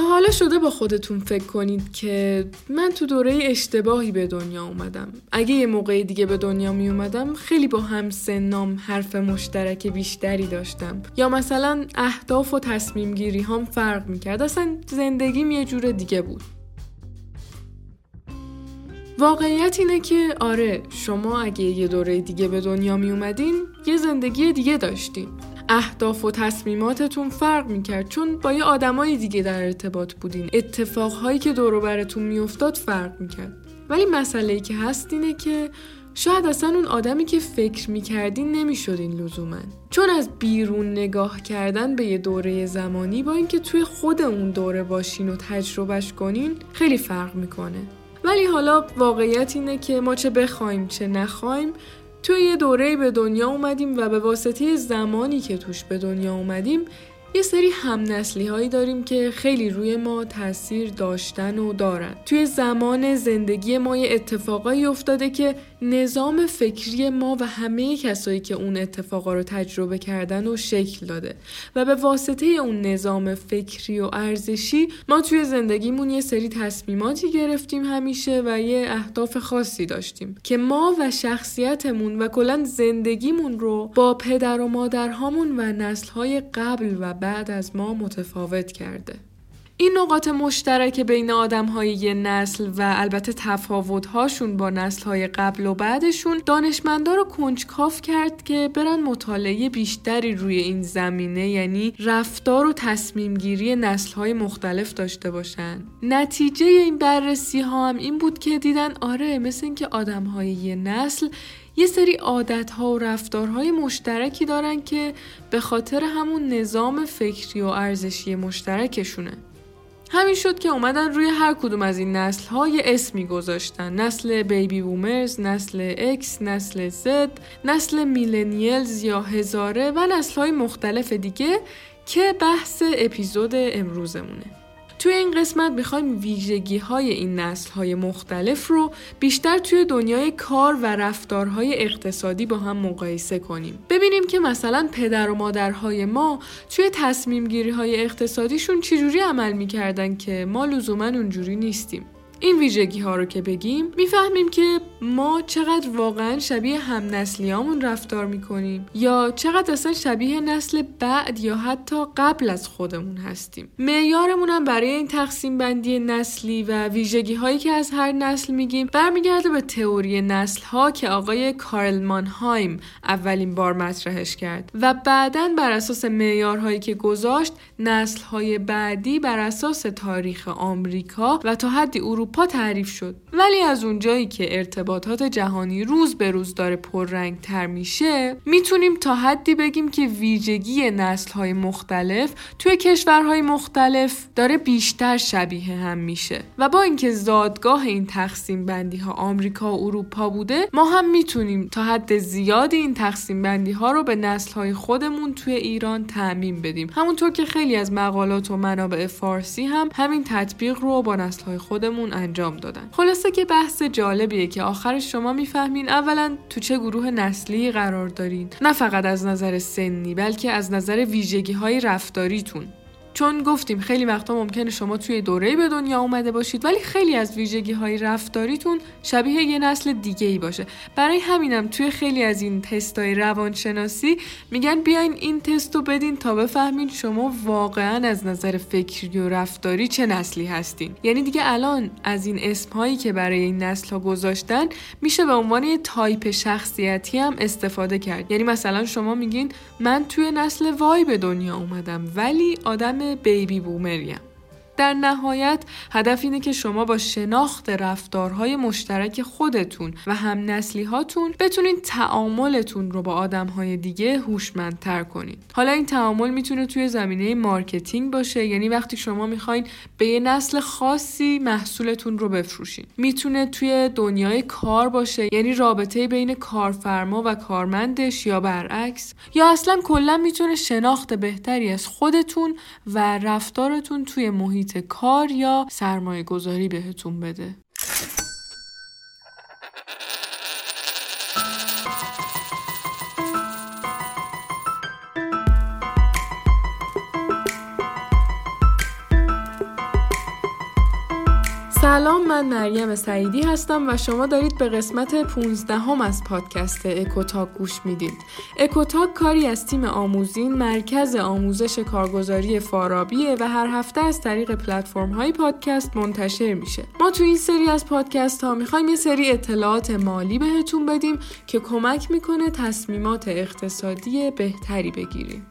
حالا شده با خودتون فکر کنید که من تو دوره اشتباهی به دنیا اومدم. اگه یه موقع دیگه به دنیا می اومدم خیلی با هم سنام حرف مشترک بیشتری داشتم. یا مثلا اهداف و تصمیم گیری هم فرق می کرد. اصلا زندگیم یه جور دیگه بود. واقعیت اینه که آره شما اگه یه دوره دیگه به دنیا می اومدین یه زندگی دیگه داشتین. اهداف و تصمیماتتون فرق می‌کرد چون با یه آدمای دیگه در ارتباط بودین. اتفاقهایی که دور براتون میافتاد فرق می‌کرد. ولی مسئله که هست اینه که شاید اصلا اون آدمی که فکر می‌کردین نمی‌شدین لزوما. چون از بیرون نگاه کردن به یه دوره زمانی با اینکه توی خود اون دوره باشین و تجربهش کنین خیلی فرق می‌کنه. ولی حالا واقعیت اینه که ما چه بخوایم چه نخوایم توی یه دوره به دنیا اومدیم و به واسطه زمانی که توش به دنیا اومدیم یه سری همنسلی هایی داریم که خیلی روی ما تاثیر داشتن و دارن. توی زمان زندگی ما یه اتفاقایی افتاده که نظام فکری ما و همه کسایی که اون اتفاقا رو تجربه کردن و شکل داده و به واسطه اون نظام فکری و ارزشی ما توی زندگیمون یه سری تصمیماتی گرفتیم همیشه و یه اهداف خاصی داشتیم که ما و شخصیتمون و کلا زندگیمون رو با پدر و مادرهامون و نسلهای قبل و بعد از ما متفاوت کرده. این نقاط مشترک بین آدم های یه نسل و البته تفاوت هاشون با نسل های قبل و بعدشون دانشمندا رو کنجکاف کرد که برن مطالعه بیشتری روی این زمینه یعنی رفتار و تصمیم گیری نسل های مختلف داشته باشن. نتیجه این بررسی ها هم این بود که دیدن آره مثل اینکه آدم های یه نسل یه سری عادت ها و رفتارهای مشترکی دارن که به خاطر همون نظام فکری و ارزشی مشترکشونه. همین شد که اومدن روی هر کدوم از این نسل ها اسمی گذاشتن نسل بیبی بومرز، نسل اکس، نسل زد، نسل میلنیلز یا هزاره و نسل های مختلف دیگه که بحث اپیزود امروزمونه. توی این قسمت می‌خوایم ویژگی های این نسل های مختلف رو بیشتر توی دنیای کار و رفتارهای اقتصادی با هم مقایسه کنیم. ببینیم که مثلا پدر و مادرهای ما توی تصمیم گیری های اقتصادیشون چجوری عمل می‌کردن که ما لزوما اونجوری نیستیم. این ویژگی ها رو که بگیم می‌فهمیم که ما چقدر واقعا شبیه هم نسلیامون رفتار می‌کنیم یا چقدر اصلا شبیه نسل بعد یا حتی قبل از خودمون هستیم. معیارمون هم برای این تقسیم بندی نسلی و ویژگی هایی که از هر نسل میگیم برمیگرده به تئوری نسل ها که آقای کارل مانهایم اولین بار مطرحش کرد و بعدا بر اساس معیارهایی که گذاشت نسل های بعدی بر اساس تاریخ آمریکا و تا حدی اروپا تعریف شد. ولی از اونجایی که ارتباطات جهانی روز به روز داره پررنگ تر میشه می‌تونیم تا حدی بگیم که ویژگی نسل های مختلف توی کشورهای مختلف داره بیشتر شبیه هم میشه. و با اینکه زادگاه این تقسیم بندی ها آمریکا و اروپا بوده ما هم می‌تونیم تا حد زیادی این تقسیم بندی ها رو به نسل های خودمون توی ایران تعمین بدیم. همونطور که خیلی از مقالات و منابع فارسی هم همین تطبیق رو با نسل های خودمون انجام دادن. خلاصه که بحث جالبیه که آخرش شما می‌فهمین اولا تو چه گروه نسلی قرار دارین. نه فقط از نظر سنی بلکه از نظر ویژگی های رفتاریتون. چون گفتیم خیلی وقتا ممکنه شما توی دوره به دنیا اومده باشید ولی خیلی از ویژگی های رفتاریتون شبیه یه نسل دیگه ای باشه. برای همینم توی خیلی از این تستای روانشناسی میگن بیاین این تست رو بدین تا بفهمین شما واقعا از نظر فکری و رفتاری چه نسلی هستین. یعنی دیگه الان از این اسم هایی که برای این نسل ها گذاشتن میشه به عنوان یه تایپ شخصیتی هم استفاده کرد. یعنی مثلا شما میگین من توی نسل Y به دنیا اومدم ولی آدم baby boomer یم در نهایت هدف اینه که شما با شناخت رفتارهای مشترک خودتون و هم نسلی هاتون بتونین تعاملتون رو با آدمهای دیگه هوشمندتر کنید. حالا این تعامل می‌تونه توی زمینه marketing باشه یعنی وقتی شما می‌خواین به یه نسل خاصی محصولتون رو بفروشین. می‌تونه توی دنیای کار باشه یعنی رابطه بین کارفرما و کارمندش یا برعکس یا اصلا کلا می‌تونه شناخت بهتری از خودتون و رفتارتون توی محیط کار یا سرمایه گذاری بهتون بده. سلام من مریم سعیدی هستم و شما دارید به قسمت 15 هم از پادکست اکوتاک گوش می‌دید. اکوتاک کاری از تیم آموزین مرکز آموزش کارگزاری فارابیه و هر هفته از طریق پلتفرم های پادکست منتشر میشه. ما تو این سری از پادکست ها می‌خوایم یه سری اطلاعات مالی بهتون بدیم که کمک می‌کنه تصمیمات اقتصادی بهتری بگیریم.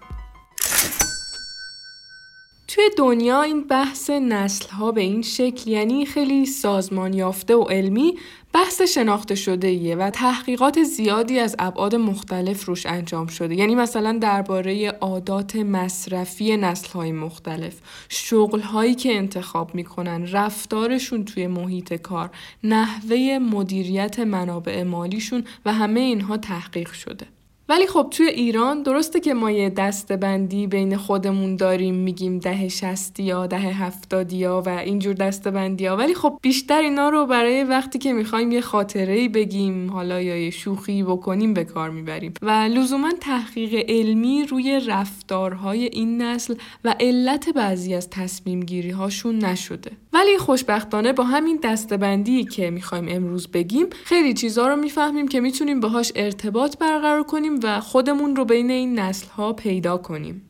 توی دنیا این بحث نسل ها به این شکل یعنی خیلی سازمان یافته و علمی بحث شناخته شده ایه و تحقیقات زیادی از ابعاد مختلف روش انجام شده. یعنی مثلا درباره عادات مصرفی نسل های مختلف شغل هایی که انتخاب می‌کنن رفتارشون توی محیط کار نحوه مدیریت منابع مالیشون و همه اینها تحقیق شده. ولی خب توی ایران درسته که ما یه دستبندی بین خودمون داریم میگیم ده شستی یا ده هفتادی ها و اینجور دستبندی ها. ولی خب بیشتر اینا رو برای وقتی که می‌خوایم یه خاطره بگیم حالا یا یه شوخی بکنیم به کار می‌بریم. و لزوما تحقیق علمی روی رفتارهای این نسل و علت بعضی از تصمیم گیری هاشون نشده. ولی خوشبختانه با همین دستبندی که می‌خوایم امروز بگیم خیلی چیزها رو می‌فهمیم که می‌تونیم باهاش ارتباط برقرار کنیم و خودمون رو بین این نسل ها پیدا کنیم.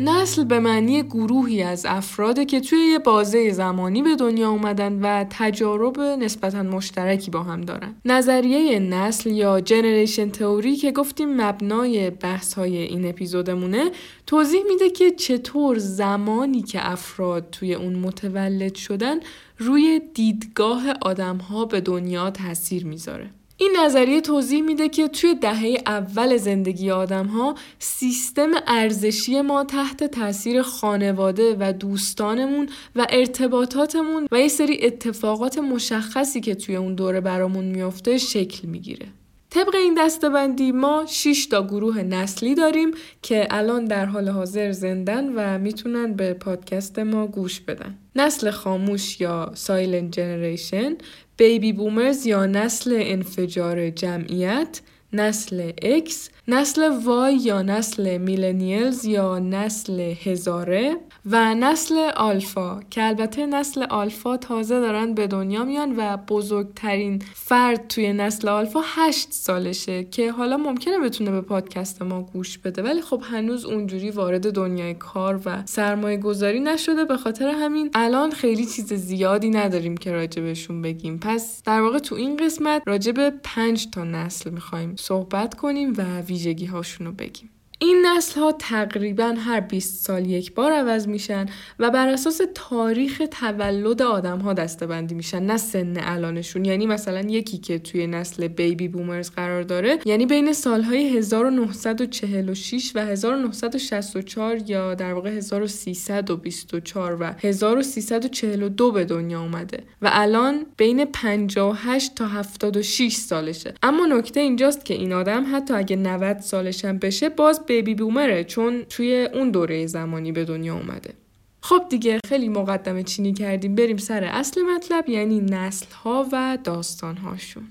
نسل به معنی گروهی از افراده که توی یه بازه زمانی به دنیا اومدن و تجارب نسبتا مشترکی با هم دارن. نظریه نسل یا جنریشن تئوری که گفتیم مبنای بحث های این اپیزودمونه توضیح میده که چطور زمانی که افراد توی اون متولد شدن روی دیدگاه آدم ها به دنیا تاثیر می‌ذاره. این نظریه توضیح میده که توی دهه اول زندگی آدم ها سیستم ارزشی ما تحت تاثیر خانواده و دوستانمون و ارتباطاتمون و یه سری اتفاقات مشخصی که توی اون دوره برامون میافته شکل می‌گیره. طبق این دستبندی ما 6 تا گروه نسلی داریم که الان در حال حاضر زندن و می‌تونن به پادکست ما گوش بدن. نسل خاموش یا silent generation، baby boomers یا نسل انفجار جمعیت، نسل X، نسل Y یا نسل millennials یا نسل هزاره و نسل آلفا که البته نسل آلفا تازه دارن به دنیا میان و بزرگترین فرد توی نسل آلفا هشت سالشه که حالا ممکنه بتونه به پادکست ما گوش بده ولی خب هنوز اونجوری وارد دنیای کار و سرمایه گذاری نشده. به خاطر همین الان خیلی چیز زیادی نداریم که راجبشون بگیم. پس در واقع تو این قسمت راجب پنج تا نسل می‌خوایم صحبت کنیم و ویژگی هاشون بگیم. این نسل ها تقریبا هر 20 سال یک بار عوض میشن و بر اساس تاریخ تولد آدم ها دسته میشن نه سن الانشون. یعنی مثلا یکی که توی نسل بیبی بومرز قرار داره یعنی بین سالهای 1946 و 1964 یا در واقع 1324 و 1342 به دنیا اومده و الان بین 58 تا 76 سالشه. اما نکته اینجاست که این آدم حتی اگه 90 سالشم بشه باز بیبی بومره چون توی اون دوره زمانی به دنیا اومده. خب دیگه خیلی مقدمه چینی کردیم بریم سر اصل مطلب یعنی نسل ها و داستان هاشون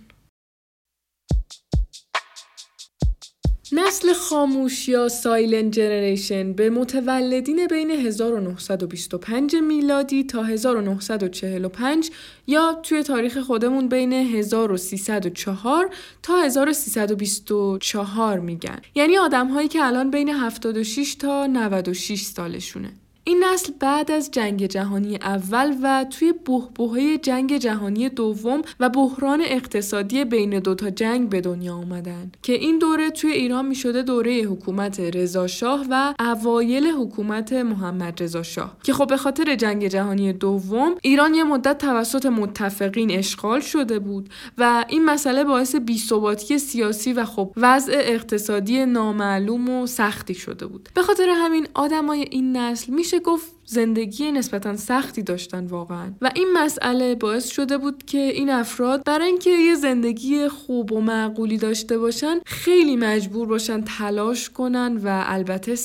نسل خاموش یا silent generation به متولدین بین 1925 میلادی تا 1945 یا توی تاریخ خودمون بین 1304 تا 1324 میگن. یعنی آدم هایی که الان بین 76 تا 96 سالشونه. این نسل بعد از جنگ جهانی اول و توی بحبوحه جنگ جهانی دوم و بحران اقتصادی بین دوتا جنگ به دنیا آمدن که این دوره توی ایران می شده دوره حکومت رضاشاه و اوایل حکومت محمد رضا شاه که خب به خاطر جنگ جهانی دوم ایران یه مدت توسط متفقین اشغال شده بود و این مسئله باعث بیثباتی سیاسی و خب وضع اقتصادی نامعلوم و سختی شده بود. به خاطر همین آدمای این نسل میشه گفت زندگی نسبتا سختی داشتن واقعا و این مسئله باعث شده بود که این افراد برای اینکه یه زندگی خوب و معقولی داشته باشن خیلی مجبور باشن تلاش کنن و البته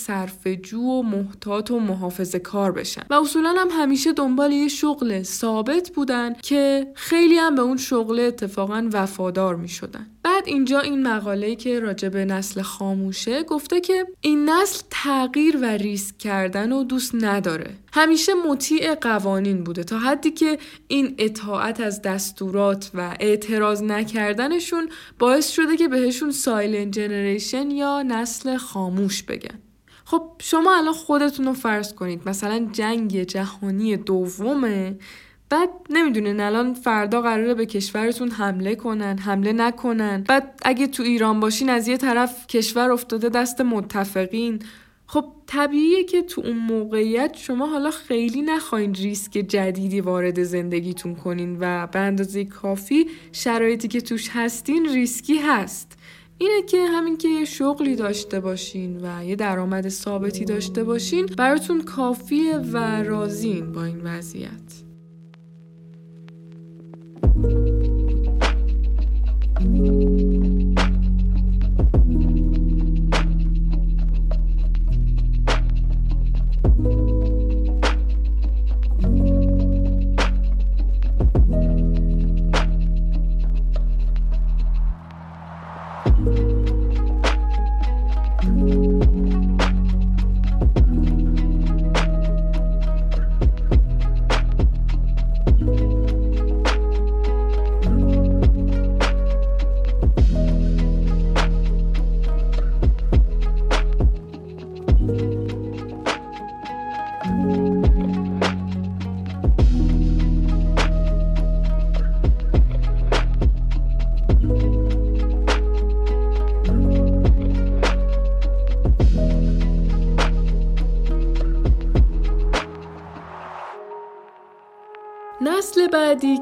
جو و محتاط و محافظه کار بشن و اصولا هم همیشه دنبال یه شغل ثابت بودن که خیلی هم به اون شغل اتفاقا وفادار می شدن. بعد اینجا این مقاله که راجع به نسل خاموشه گفته که این نسل تغییر و ریسک کردن و دوست نداره. همیشه مطیع قوانین بوده تا حدی که این اطاعت از دستورات و اعتراض نکردنشون باعث شده که بهشون silent generation یا نسل خاموش بگن. خب شما الان خودتون رو فرض کنید. مثلا جنگ جهانی دومه. بعد نمی‌دونین الان فردا قراره به کشورتون حمله کنن حمله نکنن. بعد اگه تو ایران باشین از یه طرف کشور افتاده دست متفقین. خب طبیعیه که تو اون موقعیت شما حالا خیلی نخواین ریسک جدیدی وارد زندگیتون کنین و به اندازه کافی شرایطی که توش هستین ریسکی هست. اینه که همین که یه شغلی داشته باشین و یه درآمد ثابتی داشته باشین براتون کافیه و راضین با این وضعیت.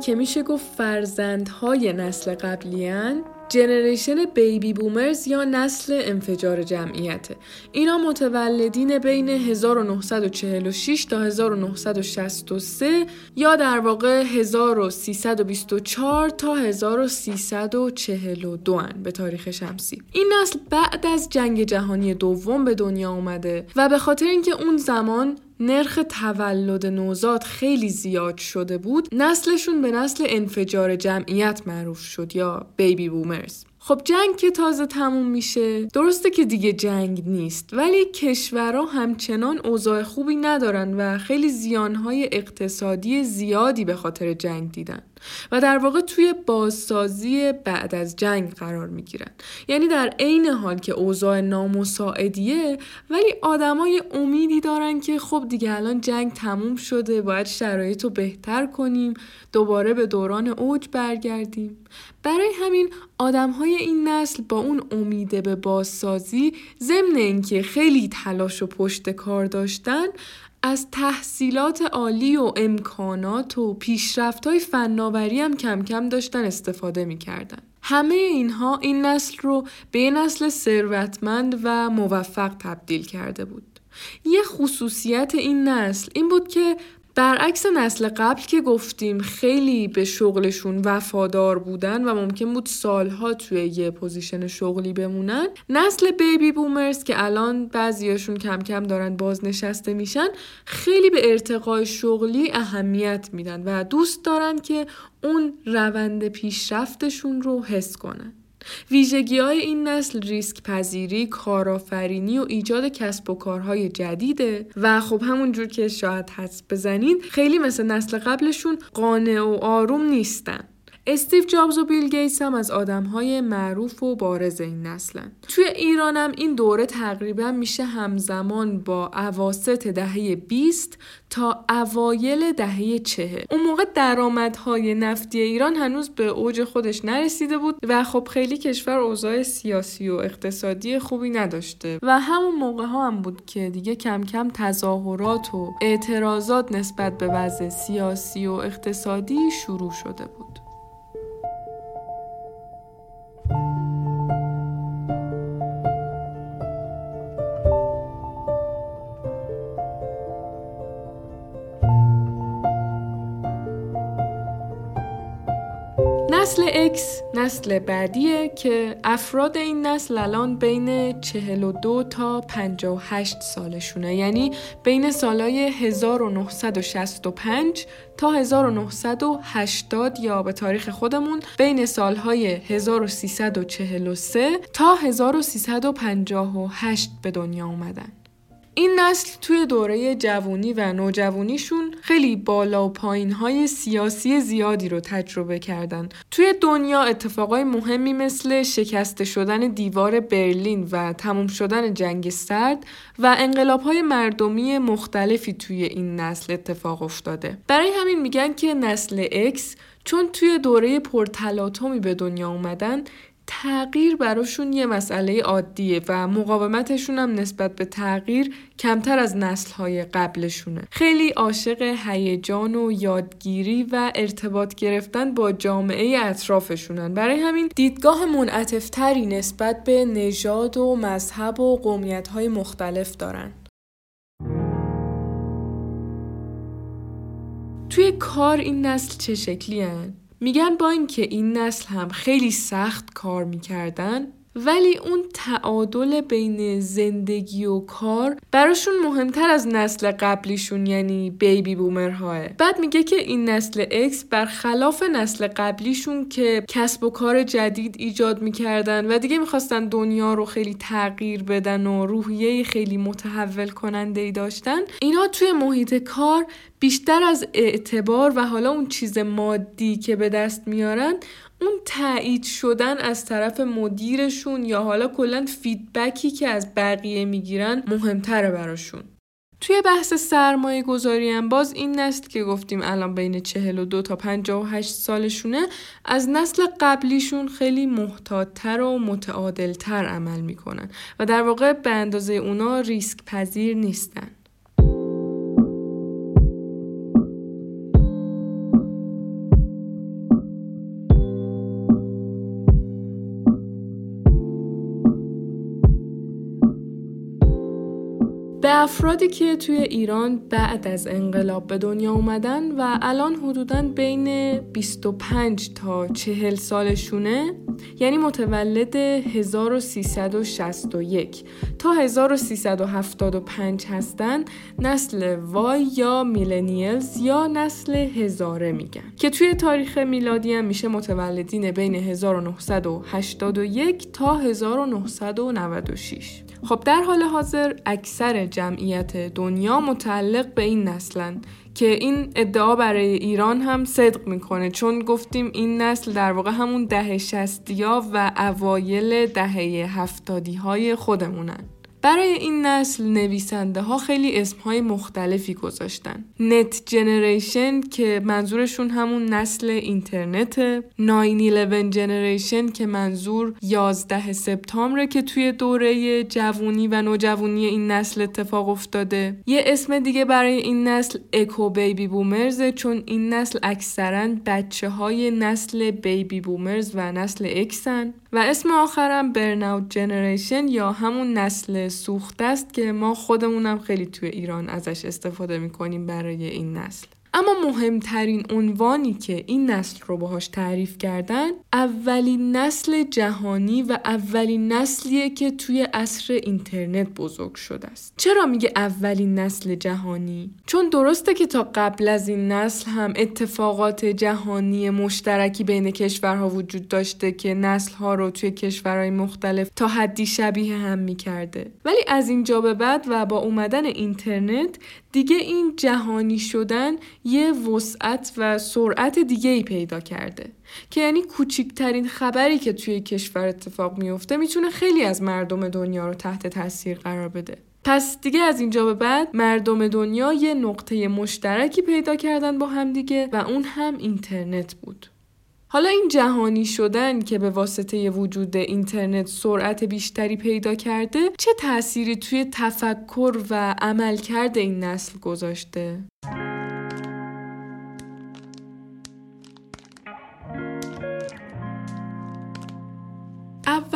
که میشه گفت فرزندهای نسل قبلیان جنریشن بیبی بومرز یا نسل انفجار جمعیته. اینا متولدین بین 1946 تا 1963 یا در واقع 1324 تا 1342 هن به تاریخ شمسی. این نسل بعد از جنگ جهانی دوم به دنیا اومده و به خاطر اینکه اون زمان نرخ تولد نوزاد خیلی زیاد شده بود نسلشون به نسل انفجار جمعیت معروف شد یا بیبی بومرز خب جنگ که تازه تموم میشه درسته که دیگه جنگ نیست ولی کشورها همچنان اوضاع خوبی ندارن و خیلی زیانهای اقتصادی زیادی به خاطر جنگ دیدن. و در واقع توی بازسازی بعد از جنگ قرار می گیرن یعنی در عین حال که اوضاع نامساعدیه ولی آدمای امیدی دارن که خب دیگه الان جنگ تموم شده باید شرایط رو بهتر کنیم دوباره به دوران اوج برگردیم. برای همین آدم های این نسل با اون امیده به بازسازی ضمن اینکه خیلی تلاش و پشت کار داشتن از تحصیلات عالی و امکانات و پیشرفت های فناوری هم کم کم داشتن استفاده می‌کردن. همه اینها این نسل رو به نسل ثروتمند و موفق تبدیل کرده بود. یه خصوصیت این نسل این بود که برعکس نسل قبل که گفتیم خیلی به شغلشون وفادار بودن و ممکن بود سالها توی یه position شغلی بمونن نسل baby boomers که الان بعضیاشون کم کم دارن بازنشسته میشن خیلی به ارتقای شغلی اهمیت میدن و دوست دارن که اون روند پیشرفتشون رو حس کنن. ویژگی های این نسل ریسک پذیری، کارآفرینی و ایجاد کسب و کارهای جدیده و خب همونجور که شاید حدس بزنید خیلی مثل نسل قبلشون قانع و آروم نیستن. استیو جابز و بیل گیتس هم از های معروف و بارز این نسلن. توی ایرانم این دوره تقریبا میشه همزمان با اواسط دهه 20 تا اوایل دهه 40 اون موقع درآمدهای نفتی ایران هنوز به اوج خودش نرسیده بود و خب خیلی کشور اوضاع سیاسی و اقتصادی خوبی نداشته. و همون موقع ها هم بود که دیگه کم کم تظاهرات و اعتراضات نسبت به وضع سیاسی و اقتصادی شروع شده بود. نسل X نسل بعدیه که افراد این نسل الان بین 42 تا 58 سالشونه یعنی بین سالای 1965 تا 1980 یا به تاریخ خودمون بین سالهای 1343 تا 1358 به دنیا اومدن. این نسل توی دوره جوونی و نوجوانیشون خیلی بالا و پایین های سیاسی زیادی رو تجربه کردن. توی دنیا اتفاقای مهمی مثل شکست شدن دیوار برلین و تموم شدن جنگ سرد و انقلاب های مردمی مختلفی توی این نسل اتفاق افتاده. برای همین میگن که نسل X چون توی دوره پرتلاطمی به دنیا اومدن تغییر براشون یه مسئله عادیه و مقاومتشون هم نسبت به تغییر کمتر از نسلهای قبلشونه. خیلی عاشق هیجان و یادگیری و ارتباط گرفتن با جامعه اطرافشونن. برای همین دیدگاه منعطفتری نسبت به نژاد و مذهب و قومیت‌های مختلف دارن. توی کار این نسل چه شکلی هن؟ میگن با اینکه این نسل هم خیلی سخت کار می‌کردن ولی اون تعادل بین زندگی و کار براشون مهمتر از نسل قبلیشون یعنی بیبی بومرهاه بعد میگه که این نسل اکس برخلاف نسل قبلیشون که کسب و کار جدید ایجاد می‌کردن و دیگه می‌خواستن دنیا رو خیلی تغییر بدن و روحیه خیلی متحول کننده ای داشتن اینا توی محیط کار بیشتر از اعتبار و حالا اون چیز مادی که به دست میارن اون تایید شدن از طرف مدیرشون یا حالا کلا فیدبکی که از بقیه می‌گیرن مهمتره براشون توی بحث سرمایه گذاری هم باز این نسل که گفتیم الان بین 42 تا 58 سالشونه از نسل قبلیشون خیلی محتاطتر و متعادلتر عمل می‌کنن و در واقع به اندازه اونا ریسک پذیر نیستن. افرادی که توی ایران بعد از انقلاب به دنیا اومدن و الان حدودا بین 25 تا 40 سالشونه یعنی متولد 1361 تا 1375 هستن نسل وای یا میلنیلز یا نسل هزاره میگن. که توی تاریخ میلادی هم میشه متولدین بین 1981 تا 1996 خب در حال حاضر اکثر جمعیت دنیا متعلق به این نسلن که این ادعا برای ایران هم صدق می‌کنه چون گفتیم این نسل در واقع همون دهه شستیا و اوایل دهه هفتادی های خودمونن. برای این نسل نویسنده ها خیلی اسم های مختلفی گذاشتن. Net Generation که منظورشون همون نسل اینترنت 911 Generation که منظور 11 سپتامبر که توی دوره جوونی و نوجوونی این نسل اتفاق افتاده. یه اسم دیگه برای این نسل Echo Baby Boomers چون این نسل اکثرا بچه های نسل Baby Boomers و نسل X ان و اسم آخرم Burnout Generation یا همون نسل سوخته است که ما خودمونم خیلی توی ایران ازش استفاده می‌کنیم برای این نسل. اما مهمترین عنوانی که این نسل رو باهاش تعریف کردن اولین نسل جهانی و اولین نسلیه که توی عصر اینترنت بزرگ شده است. چرا میگه اولین نسل جهانی؟ چون درسته که تا قبل از این نسل هم اتفاقات جهانی مشترکی بین کشورها وجود داشته که نسلها رو توی کشورهای مختلف تا حدی شبیه هم می‌کرده. ولی از اینجا به بعد و با اومدن اینترنت دیگه این جهانی شدن یه وسعت و سرعت دیگه ای پیدا کرده که یعنی کوچکترین خبری که توی کشور اتفاق میفته می‌تونه خیلی از مردم دنیا رو تحت تاثیر قرار بده. پس دیگه از اینجا به بعد مردم دنیا یه نقطه مشترکی پیدا کردن با همدیگه و اون هم اینترنت بود. حالا این جهانی شدن که به واسطه وجود اینترنت سرعت بیشتری پیدا کرده چه تأثیری توی تفکر و عملکرد این نسل گذاشته؟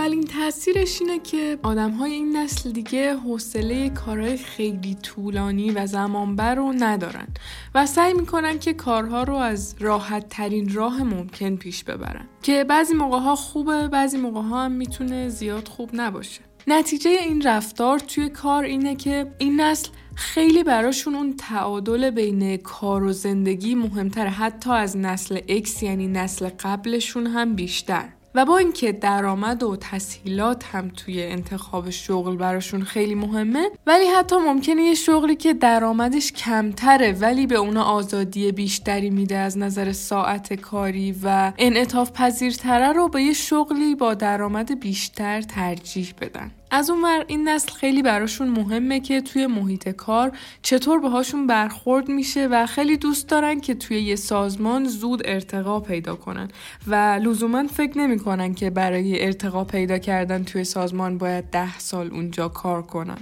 اولین تاثیرش اینه که آدم های این نسل دیگه حوصله کارهای خیلی طولانی و زمانبر رو ندارن و سعی می‌کنن که کارها رو از راحت ترین راه ممکن پیش ببرن که بعضی موقع ها خوبه بعضی موقع ها هم می‌تونه زیاد خوب نباشه. نتیجه این رفتار توی کار اینه که این نسل خیلی براشون اون تعادل بین کار و زندگی مهمتره حتی از نسل X یعنی نسل قبلشون هم بیشتر. و با اینکه درآمد و تسهیلات هم توی انتخاب شغل براشون خیلی مهمه ولی حتی ممکنه یه شغلی که درآمدش کمتره ولی به اونا آزادی بیشتری میده از نظر ساعت کاری و انعطاف پذیرتره رو به یه شغلی با درآمد بیشتر ترجیح بدن. از اونور این نسل خیلی براشون مهمه که توی محیط کار چطور باهاشون برخورد میشه و خیلی دوست دارن که توی یه سازمان زود ارتقا پیدا کنن. و لزوما فکر نمی‌کنن که برای ارتقا پیدا کردن توی سازمان باید ده سال اونجا کار کنن.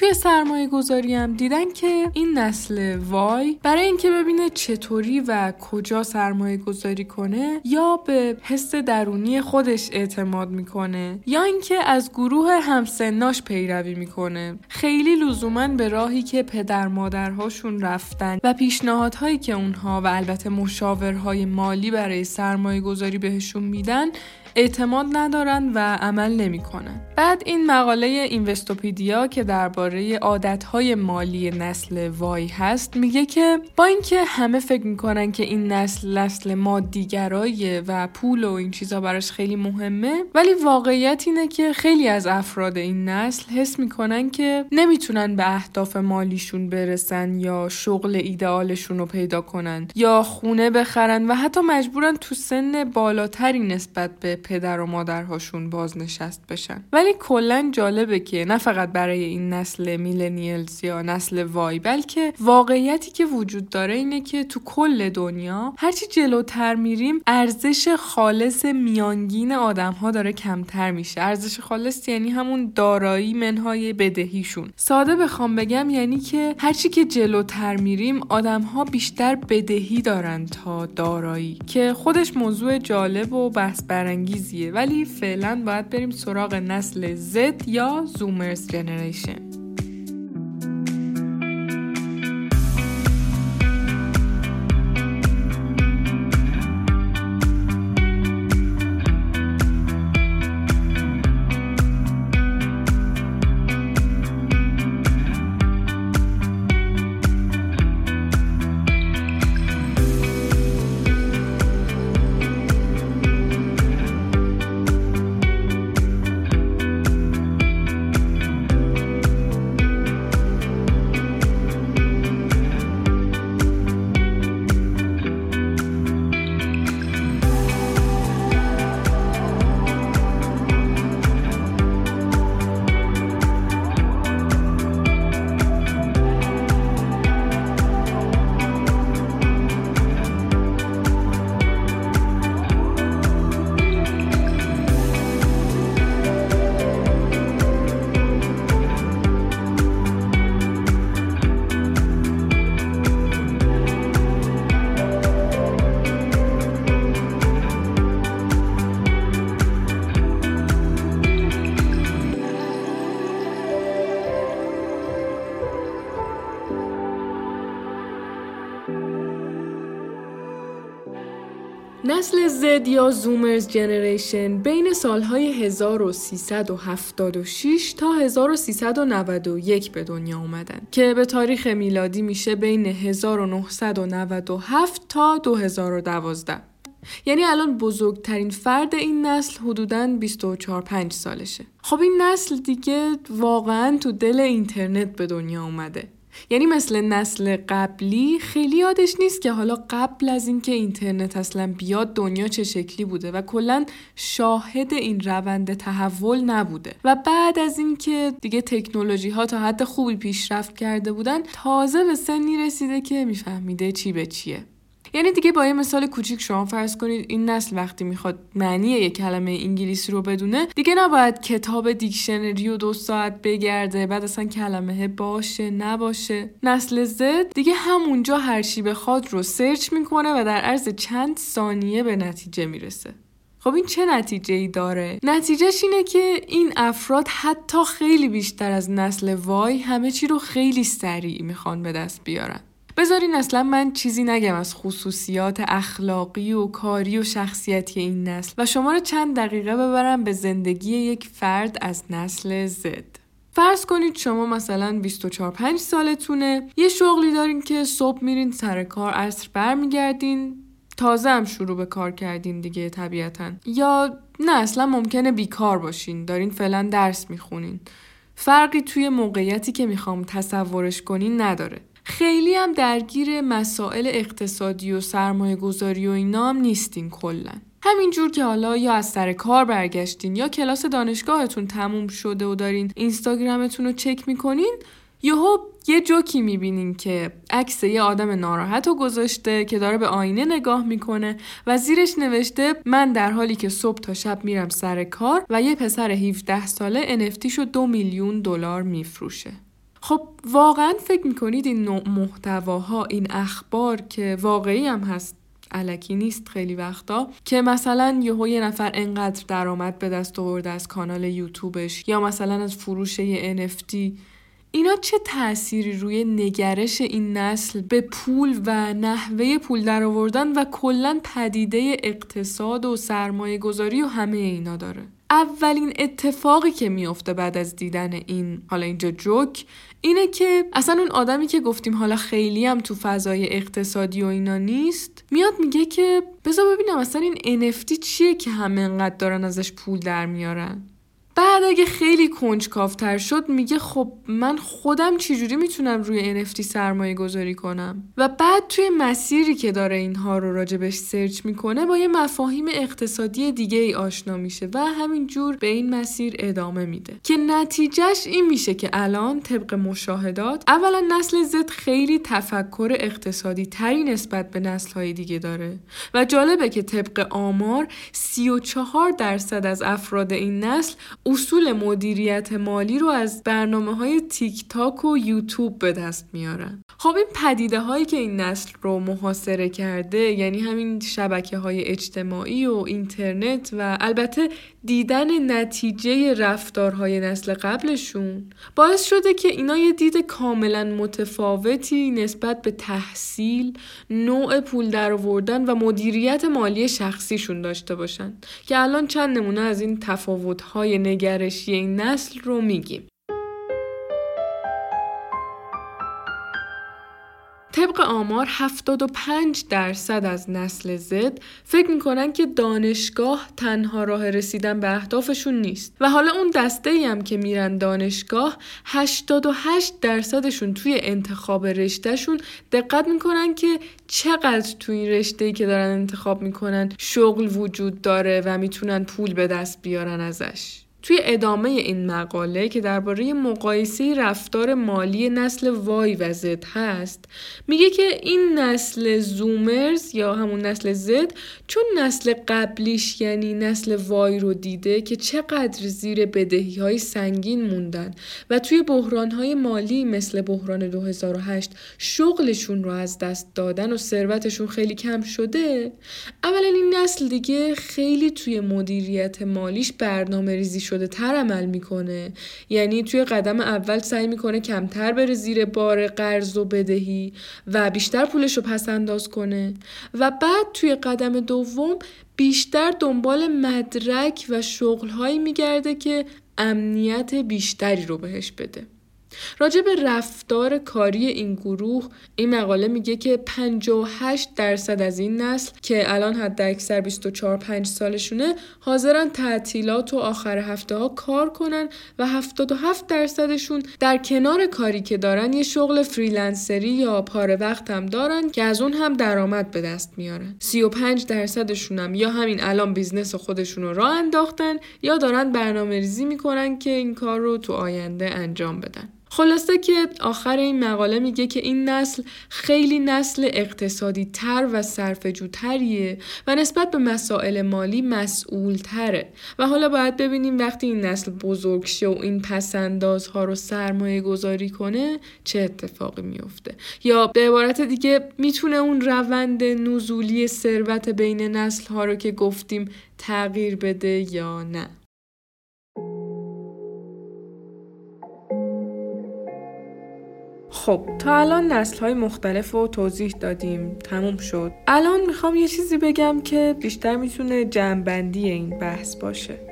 توی سرمایه گذاری دیدن که این نسل وای برای اینکه ببینه چطوری و کجا سرمایه گذاری کنه یا به حس درونی خودش اعتماد می‌کنه یا اینکه از گروه همسناش پیروی می‌کنه. خیلی لزوما به راهی که پدر مادرهاشون رفتن و پیشنهادهایی که اونها و البته مشاورهای مالی برای سرمایه گذاری بهشون میدن اعتماد ندارن و عمل نمی‌کنن. بعد این مقاله اینوستوپیدیا که درباره عادتهای مالی نسل وای هست میگه که با اینکه همه فکر می‌کنن که این نسل نسل مادیگرایه و پول و این چیزا براش خیلی مهمه ولی واقعیت اینه که خیلی از افراد این نسل حس می‌کنن که نمی‌تونن به اهداف مالیشون برسن یا شغل ایدئالشون رو پیدا کنن یا خونه بخرن و حتی مجبورن تو سن بالاتری نسبت به پدر و مادرهاشون بازنشست بشن. ولی کلا جالبه که نه فقط برای این نسل میلنیلز یا نسل وای بلکه واقعیتی که وجود داره اینه که تو کل دنیا هرچی جلوتر میریم ارزش خالص میانگین آدم ها داره کمتر میشه. ارزش خالص یعنی همون دارایی منهای بدهیشون. ساده بخوام بگم یعنی که هرچی که جلوتر میریم آدم ها بیشتر بدهی دارن تا دارایی که خودش موضوع جالب و بحث برنگی انگیزیه. ولی فعلا باید بریم سراغ نسل Z یا زومرز جنریشن. زومرز جنریشن بین سالهای 1376 تا 1391 به دنیا اومدن که به تاریخ میلادی میشه بین 1997 تا 2012 یعنی الان بزرگترین فرد این نسل حدوداً 24 5 سالشه. خب این نسل دیگه واقعا تو دل اینترنت به دنیا اومده. یعنی مثل نسل قبلی خیلی یادش نیست که حالا قبل از اینکه اینترنت اصلا بیاد دنیا چه شکلی بوده و کلا شاهد این روند تحول نبوده. و بعد از اینکه دیگه تکنولوژی ها تا حد خوبی پیشرفت کرده بودن تازه به سنی رسیده که میفهمیده چی به چیه. یعنی دیگه با یه مثال کوچیک شما فرض کنید این نسل وقتی می‌خواد معنی یک کلمه انگلیسی رو بدونه دیگه نباید کتاب دیکشنری و دو ساعت بگرده بعد اصلا کلمه باشه نباشه نسل زد دیگه همونجا هر چی بخواد رو سرچ می‌کنه و در عرض چند ثانیه به نتیجه می‌رسه خب این چه نتیجه ای داره؟ نتیجهش اینه که این افراد حتی خیلی بیشتر از نسل وای همه چی رو خیلی سریع می‌خوان به دست بیارن. بذارین اصلا من چیزی نگم از خصوصیات اخلاقی و کاری و شخصیتی این نسل و شما رو چند دقیقه ببرم به زندگی یک فرد از نسل زد. فرض کنید شما مثلا 24 5 سالتونه یه شغلی دارین که صبح میرین سر کار عصر برمیگردین تازه هم شروع به کار کردین دیگه طبیعتا. یا نه اصلا ممکنه بیکار باشین دارین فعلا درس می‌خونین. فرقی توی موقعیتی که می‌خوام تصورش کنین نداره. خیلی هم درگیر مسائل اقتصادی و سرمایه گذاری و اینا نیستین کلا. همینجور که حالا یا از سر کار برگشتین یا کلاس دانشگاهتون تموم شده و دارین اینستاگرامتون رو چک می‌کنین یهو یه جوکی می‌بینین که عکس یه آدم ناراحت رو گذاشته که داره به آینه نگاه می‌کنه و زیرش نوشته من در حالی که صبح تا شب میرم سر کار و یه پسر 17 ساله NFTشو دو میلیون دلار میفروشه. خب واقعا فکر می‌کنید این نوع محتواها این اخبار که واقعی هم هست علکی نیست خیلی وقتا که مثلا یهو یه نفر انقدر درآمد به دست آورده از کانال یوتیوبش یا مثلا از فروش یه NFT اینا چه تأثیری روی نگرش این نسل به پول و نحوه پول درآوردن و کلا پدیده اقتصاد و سرمایه گذاری و همه اینا داره؟ اولین اتفاقی که میافته بعد از دیدن این حالا اینجا جوک اینه که اصلا اون آدمی که گفتیم حالا خیلی هم تو فضای اقتصادی و اینا نیست میاد میگه که بذار ببینم اصلا این NFT چیه که همه انقدر دارن ازش پول در میارن. بعد اگه خیلی کنجکافتر شد میگه خب من خودم چجوری می‌تونم روی NFT سرمایه گذاری کنم؟ و بعد توی مسیری که داره اینها رو راجبش سرچ می‌کنه با یه مفاهیم اقتصادی دیگه ای آشنا میشه و همینجور به این مسیر ادامه میده. که نتیجهش این میشه که الان طبق مشاهدات اولا نسل زد خیلی تفکر اقتصادی تری نسبت به نسل های دیگه داره و جالبه که طبق آمار 34 درصد از افراد این نسل اصول مدیریت مالی رو از برنامه های تیک تاک و یوتیوب به دست میارن. خب این پدیده هایی که این نسل رو محاصره کرده یعنی همین شبکه های اجتماعی و اینترنت و البته دیدن نتیجه رفتارهای نسل قبلشون باعث شده که اینا یه دید کاملا متفاوتی نسبت به تحصیل، نوع پول درآوردن و مدیریت مالی شخصیشون داشته باشن. که الان چند نمونه از این تفاوت‌های نگرشی این نسل رو میگیم. طبق آمار 75 درصد از نسل زد فکر می‌کنن که دانشگاه تنها راه رسیدن به اهدافشون نیست و حالا اون دسته هم که میرن دانشگاه 88 درصدشون توی انتخاب رشتهشون دقت می‌کنن که چقدر توی این رشته که دارن انتخاب می‌کنن شغل وجود داره و می‌تونن پول به دست بیارن ازش توی ادامه این مقاله که درباره مقایسه رفتار مالی نسل وای و زد هست میگه که این نسل زومرز یا همون نسل زد چون نسل قبلیش یعنی نسل وای رو دیده که چقدر زیر بدهی های سنگین موندن و توی بحران های مالی مثل بحران 2008 شغلشون رو از دست دادن و ثروتشون خیلی کم شده اولا این نسل دیگه خیلی توی مدیریت مالیش برنامه ریزی شده تر عمل می‌کنه. یعنی توی قدم اول سعی می‌کنه کمتر بره زیر بار قرض و بدهی و بیشتر پولش رو پس انداز کنه. و بعد توی قدم دوم بیشتر دنبال مدرک و شغلهایی میگرده که امنیت بیشتری رو بهش بده. راجع به رفتار کاری این گروه این مقاله میگه که 58 درصد از این نسل که الان حد اکثر 24 5 سالشونه حاضرن تعطیلات و آخر هفته ها کار کنن و 77 درصدشون در کنار کاری که دارن یه شغل freelance ری یا پاره وقت هم دارن که از اون هم درآمد به دست میارن. 35 درصدشون هم یا همین الان business خودشون رو راه انداختن یا دارن برنامه ریزی می‌کنن که این کار رو تو آینده انجام بدن. خلاصه که آخر این مقاله میگه که این نسل خیلی نسل اقتصادی تر و صرفجوتریه و نسبت به مسائل مالی مسئول تره و حالا باید ببینیم وقتی این نسل بزرگ شه و این پسندازها رو سرمایه گذاری کنه چه اتفاقی میفته یا به عبارت دیگه می‌تونه اون روند نزولی ثروت بین نسل ها رو که گفتیم تغییر بده یا نه؟ خب تا الان نسل های مختلف رو توضیح دادیم. تموم شد. الان می‌خوام یه چیزی بگم که بیشتر می‌تونه جمعبندی این بحث باشه.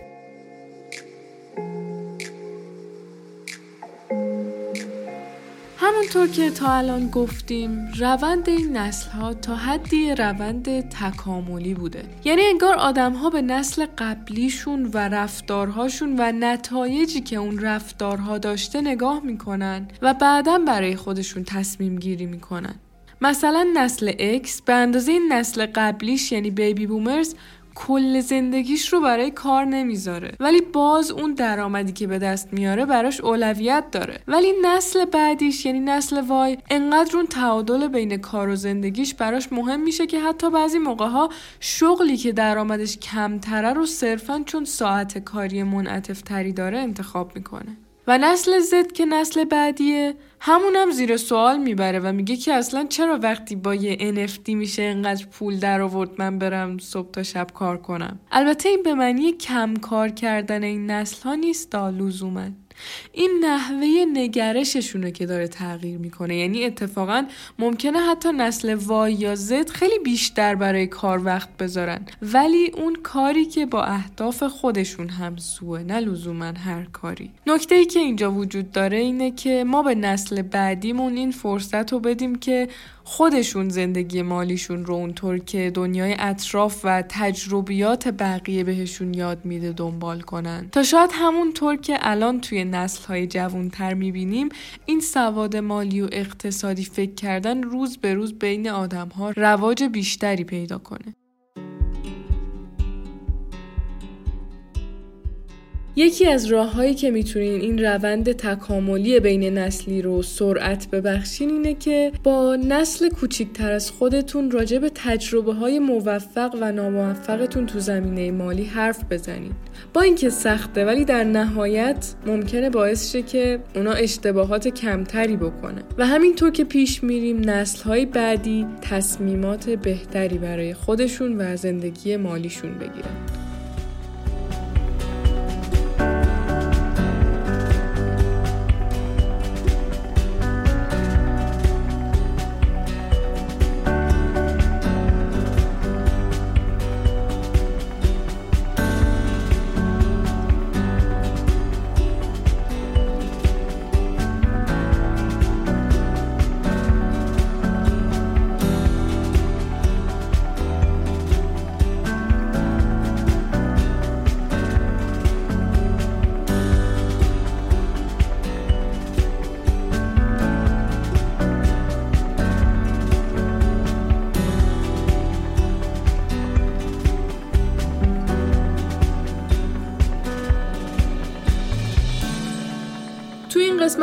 همونطور که تا الان گفتیم روند این نسل ها تا حدی روند تکاملی بوده. یعنی انگار آدم ها به نسل قبلیشون و رفتارهاشون و نتایجی که اون رفتارها داشته نگاه می‌کنن و بعدا برای خودشون تصمیم گیری می‌کنن. مثلا نسل X به اندازه این نسل قبلیش یعنی بیبی بومرز کل زندگیش رو برای کار نمی‌ذاره. ولی باز اون درآمدی که به دست میاره براش اولویت داره. ولی نسل بعدیش یعنی نسل وای انقدر اون تعادل بین کار و زندگیش براش مهم میشه که حتی بعضی موقع ها شغلی که درآمدش کمتره رو صرفا چون ساعت کاری منعطف تری داره انتخاب می‌کنه. و نسل زد که نسل بعدیه. همونم زیر سوال می‌بره و میگه که اصلا چرا وقتی با یه NFT میشه انقدر پول در آورد من برم صبح تا شب کار کنم؟ البته این به معنی کم کار کردن این نسل ها نیست لزوما این نحوه نگرششونه که داره تغییر می‌کنه. یعنی اتفاقا ممکنه حتی نسل وای یا زد خیلی بیشتر برای کار وقت بذارن. ولی اون کاری که با اهداف خودشون همسوه نه لزوما هر کاری. نکته ای که اینجا وجود داره اینه که ما به نسل بعدیمون این فرصت رو بدیم که خودشون زندگی مالیشون رو اونطور که دنیای اطراف و تجربیات بقیه بهشون یاد میده دنبال کنن. تا شاید همونطور که الان توی نسل های جوانتر می‌بینیم این سواد مالی و اقتصادی فکر کردن روز به روز بین آدم ها رواج بیشتری پیدا کنه. یکی از راههایی که می‌تونین این روند تکاملی بین نسلی رو سرعت ببخشین اینه که با نسل کوچیکتر از خودتون راجع به تجربه های موفق و ناموفقتون تو زمینه مالی حرف بزنید. با اینکه سخته ولی در نهایت ممکنه باعث شه که اونا اشتباهات کمتری بکنه و همینطور که پیش میریم نسل های بعدی تصمیمات بهتری برای خودشون و زندگی مالیشون بگیرن.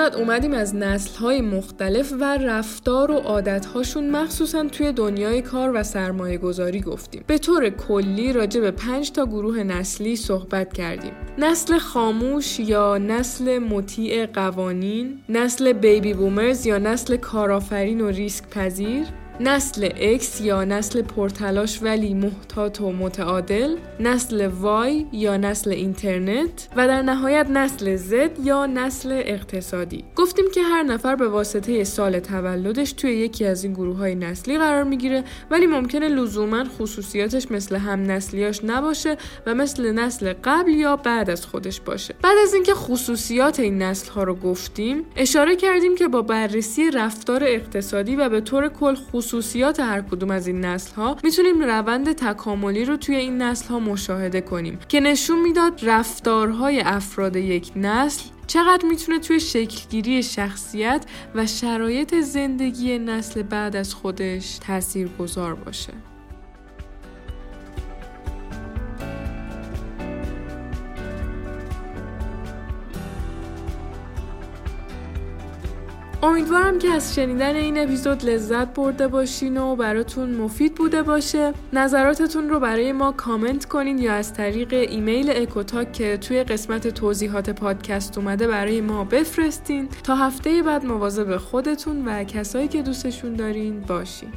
قسمت اومدیم از نسل های مختلف و رفتار و عادت هاشون مخصوصا توی دنیای کار و سرمایه گذاری گفتیم. به طور کلی راجع به پنج تا گروه نسلی صحبت کردیم. نسل خاموش یا نسل مطیع قوانین، نسل بیبی بومرز یا نسل کارآفرین و ریسک پذیر، نسل X یا نسل پرتلاش ولی محتاط و متعادل نسل Y یا نسل اینترنت و در نهایت نسل Z یا نسل اقتصادی. گفتیم که هر نفر به واسطه سال تولدش توی یکی از این گروه های نسلی قرار می‌گیره ولی ممکنه لزوما خصوصیاتش مثل هم نسلیاش نباشه و مثل نسل قبل یا بعد از خودش باشه. بعد از اینکه خصوصیات این نسل ها رو گفتیم اشاره کردیم که با بررسی رفتار اقتصادی و به طور کل خصوصیات هر کدوم از این نسل ها می‌تونیم روند تکاملی رو توی این نسل ها مشاهده کنیم که نشون می‌داد رفتارهای افراد یک نسل چقدر می‌تونه توی شکلگیری شخصیت و شرایط زندگی نسل بعد از خودش تأثیر گذار باشه. امیدوارم که از شنیدن این اپیزود لذت برده باشین و براتون مفید بوده باشه. نظراتتون رو برای ما کامنت کنین یا از طریق ایمیل اکوتاک که توی قسمت توضیحات پادکست اومده برای ما بفرستین. تا هفته بعد مواظب خودتون و کسایی که دوستشون دارین باشین.